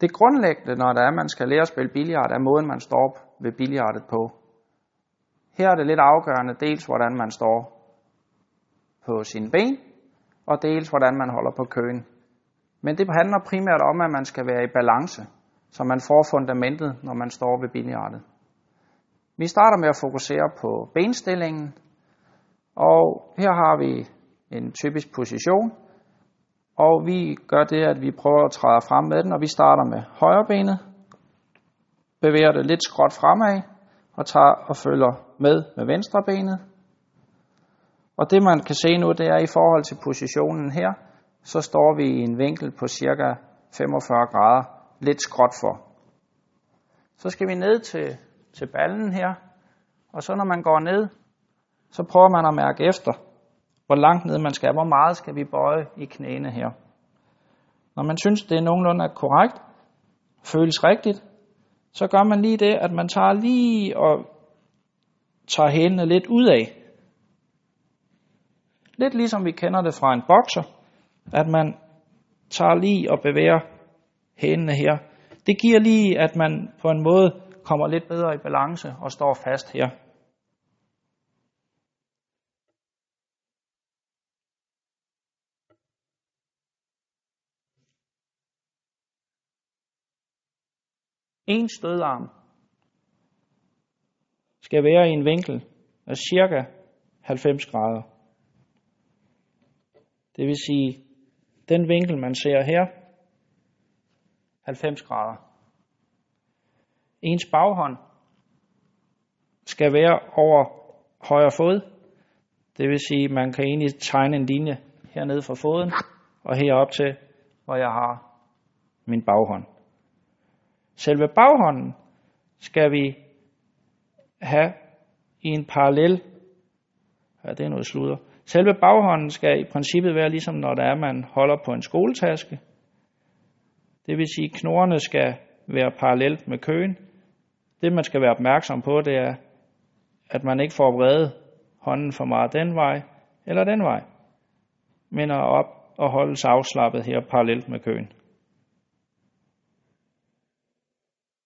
Det grundlæggende, når der er, man skal lære at spille billiard, er måden, man står ved billiardet på. Her er det lidt afgørende, dels hvordan man står på sine ben, og dels hvordan man holder på køen. Men det handler primært om, at man skal være i balance, så man får fundamentet, når man står ved billiardet. Vi starter med at fokusere på benstillingen, og her har vi en typisk position, og vi gør det, at vi prøver at træde frem med den, og vi starter med højre benet, bevæger det lidt skråt fremad, og tager og følger med med venstre benet. Og det man kan se nu, det er i forhold til positionen her, så står vi i en vinkel på cirka 45 grader, lidt skråt for. Så skal vi ned til, til ballen her, og så når man går ned, så prøver man at mærke efter, hvor langt ned man skal, hvor meget skal vi bøje i knæene her. Når man synes, det er nogenlunde korrekt, føles rigtigt, så gør man lige det, at man tager lige og tager hælene lidt ud af. Lidt ligesom vi kender det fra en bokser, at man tager lige og bevæger hælene her. Det giver lige, at man på en måde kommer lidt bedre i balance og står fast her. En stødarm skal være i en vinkel af cirka 90 grader. Det vil sige, den vinkel, man ser her, 90 grader. Ens baghånd skal være over højre fod. Det vil sige, man kan egentlig tegne en linje hernede fra foden og herop til, hvor jeg har min baghånd. Selve baghånden skal vi have i en parallel. Ja, det er noget sludder. Selve baghånden skal i princippet være ligesom når der er, man holder på en skoletaske. Det vil sige, at knorene skal være parallelt med køen. Det man skal være opmærksom på, det er, at man ikke får vredet hånden for meget den vej eller den vej, men at op og holde sig afslappet her parallelt med køen.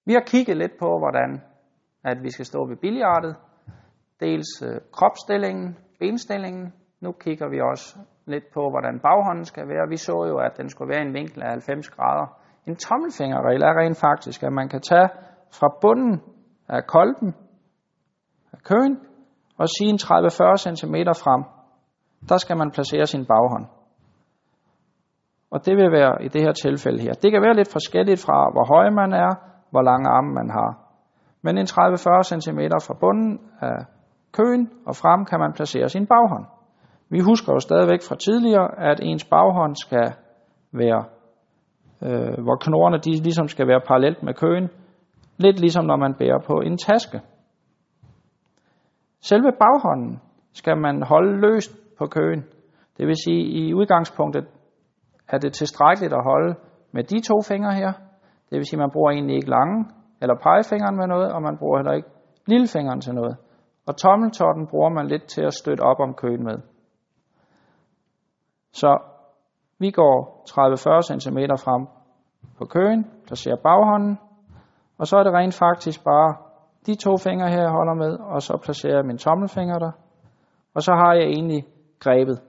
Vi har kigget lidt på, hvordan at vi skal stå ved billiardet. Dels øh, kropsstillingen, benstillingen. Nu kigger vi også lidt på, hvordan baghånden skal være. Vi så jo, at den skulle være en vinkel af 90 grader. En tommelfingerregel er rent faktisk, at man kan tage fra bunden af kolben, af køen, og sige en 30-40 cm frem. Der skal man placere sin baghånd. Og det vil være i det her tilfælde her. Det kan være lidt forskelligt fra, hvor høj man er, hvor lange arme man har. Men en 30-40 cm fra bunden af køen og frem kan man placere sin baghånd. Vi husker jo stadigvæk fra tidligere, at ens baghånd skal være, øh, hvor knorrene de ligesom skal være parallelt med køen, lidt ligesom når man bærer på en taske. Selve baghånden skal man holde løst på køen. Det vil sige, at i udgangspunktet er det tilstrækkeligt at holde med de to fingre her, det vil sige, at man bruger egentlig ikke lange eller pegefingeren med noget, og man bruger heller ikke lillefingeren til noget. Og tommeltotten bruger man lidt til at støtte op om køen med. Så vi går 30-40 cm frem på køen, placerer baghånden, og så er det rent faktisk bare de to fingre her, jeg holder med, og så placerer jeg min tommelfinger der, og så har jeg egentlig grebet.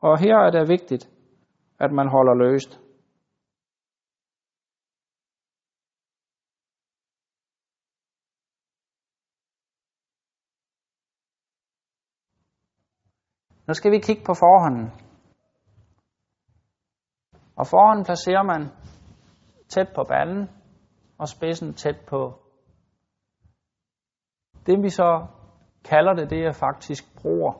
Og her er det vigtigt, at man holder løst. Nu skal vi kigge på forhånden. Og forhånden placerer man tæt på ballen, og spidsen tæt på. Det vi så kalder det, det er faktisk broer.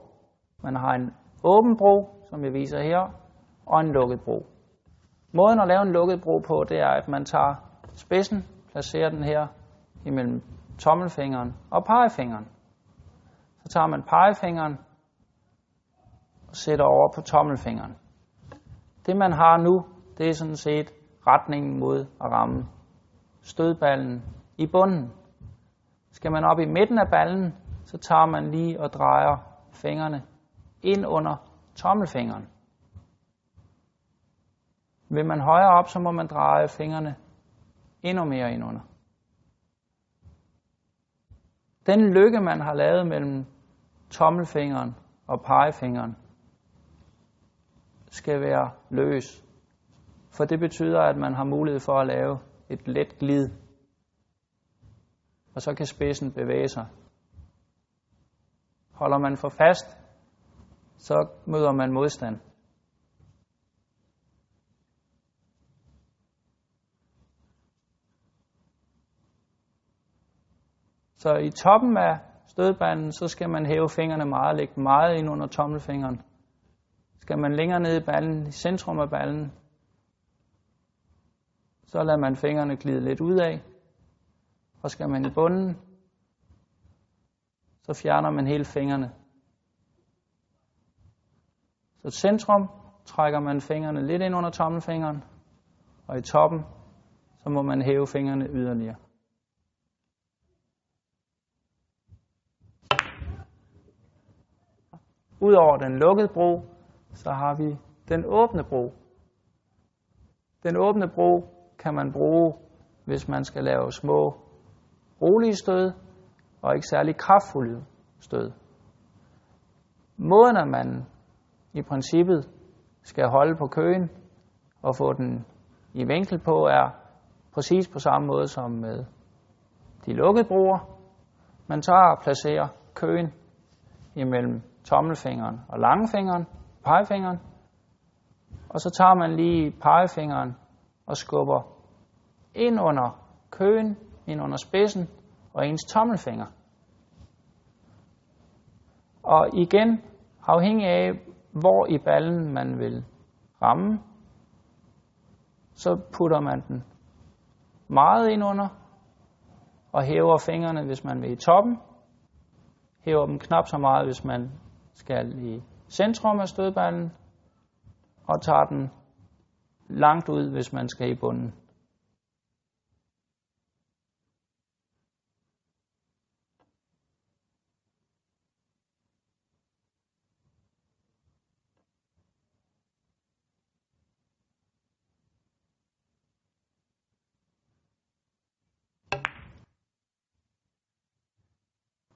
Man har en åben bro, som jeg viser her, og en lukket bro. Måden at lave en lukket bro på, det er, at man tager spidsen, placerer den her imellem tommelfingeren og pegefingeren. Så tager man pegefingeren og sætter over på tommelfingeren. Det man har nu, det er sådan set retningen mod at ramme stødballen i bunden. Skal man op i midten af ballen, så tager man lige og drejer fingrene ind under tommelfingeren. Vil man højere op, så må man dreje fingrene endnu mere ind under. Den lykke, man har lavet mellem tommelfingeren og pegefingeren, skal være løs. For det betyder, at man har mulighed for at lave et let glid. Og så kan spidsen bevæge sig. Holder man for fast, så møder man modstand. Så i toppen af stødbanden, så skal man hæve fingrene meget, lægge meget ind under tommelfingeren. Skal man længere ned i ballen, i centrum af ballen, så lader man fingrene glide lidt ud af. Og skal man i bunden, så fjerner man hele fingrene. Så centrum trækker man fingrene lidt ind under tommelfingeren, og i toppen, så må man hæve fingrene yderligere. Udover den lukkede bro, så har vi den åbne bro. Den åbne bro kan man bruge, hvis man skal lave små, rolige stød, og ikke særlig kraftfulde stød. Måden, at man i princippet skal holde på køen og få den i vinkel på, er præcis på samme måde som med de lukkede broer. Man tager og placerer køen imellem tommelfingeren og langfingeren, pegefingeren, og så tager man lige pegefingeren og skubber ind under køen, ind under spidsen og ens tommelfinger. Og igen, afhængig af, hvor i ballen man vil ramme, så putter man den meget ind under og hæver fingrene, hvis man vil i toppen. Hæver dem knap så meget, hvis man skal i centrum af stødballen, og tager den langt ud, hvis man skal i bunden.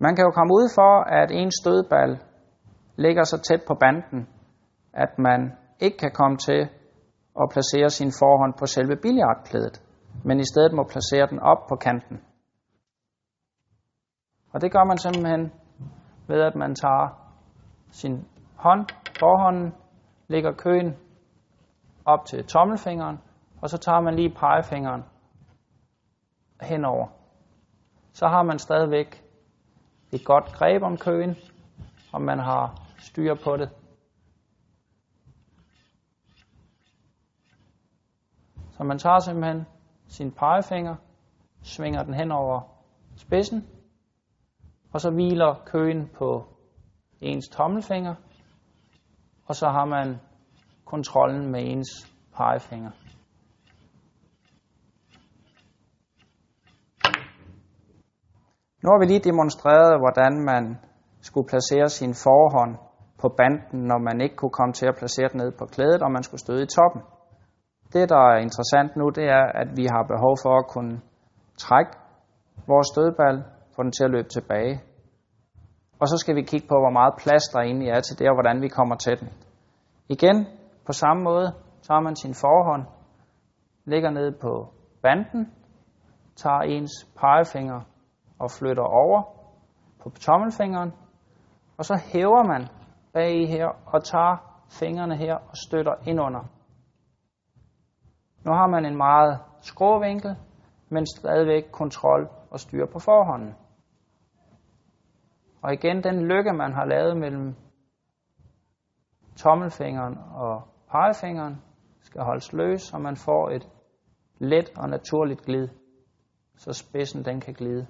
Man kan jo komme ud for, at en stødbal ligger så tæt på banden, at man ikke kan komme til at placere sin forhånd på selve billiardklædet, men i stedet må placere den op på kanten. Og det gør man simpelthen ved, at man tager sin hånd, forhånden, lægger køen op til tommelfingeren, og så tager man lige pegefingeren henover. Så har man stadigvæk et godt greb om køen, og man har styr på det. Så man tager simpelthen sin pegefinger, svinger den hen over spidsen, og så hviler køen på ens tommelfinger, og så har man kontrollen med ens pegefinger. Nu har vi lige demonstreret, hvordan man skulle placere sin forhånd på banden, når man ikke kunne komme til at placere den ned på klædet, og man skulle støde i toppen. Det, der er interessant nu, det er, at vi har behov for at kunne trække vores stødbal, få den til at løbe tilbage. Og så skal vi kigge på, hvor meget plads der egentlig er til det, og hvordan vi kommer til den. Igen, på samme måde, tager man sin forhånd, ligger ned på banden, tager ens pegefinger og flytter over på tommelfingeren, og så hæver man bag her og tager fingrene her og støtter ind under. Nu har man en meget skrå vinkel, men stadigvæk kontrol og styr på forhånden. Og igen, den lykke, man har lavet mellem tommelfingeren og pegefingeren, skal holdes løs, så man får et let og naturligt glid, så spidsen den kan glide